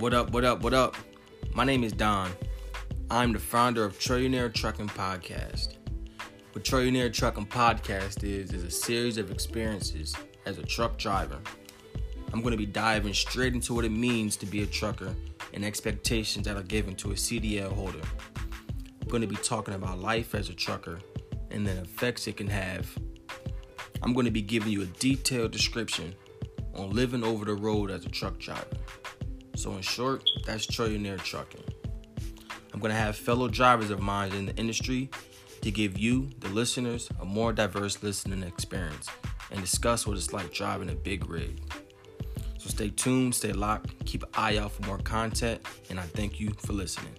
What up, what up, what up? My name is Don. I'm the founder of Trillionaire Trucking Podcast. What Trillionaire Trucking Podcast is, is a series of experiences as a truck driver. I'm going to be diving straight into what it means to be a trucker and expectations that are given to a CDL holder. I'm going to be talking about life as a trucker and the effects it can have. I'm going to be giving you a detailed description on living over the road as a truck driver. So, in short, that's trillionaire trucking. I'm going to have fellow drivers of mine in the industry to give you, the listeners, a more diverse listening experience and discuss what it's like driving a big rig. So, stay tuned, stay locked, keep an eye out for more content, and I thank you for listening.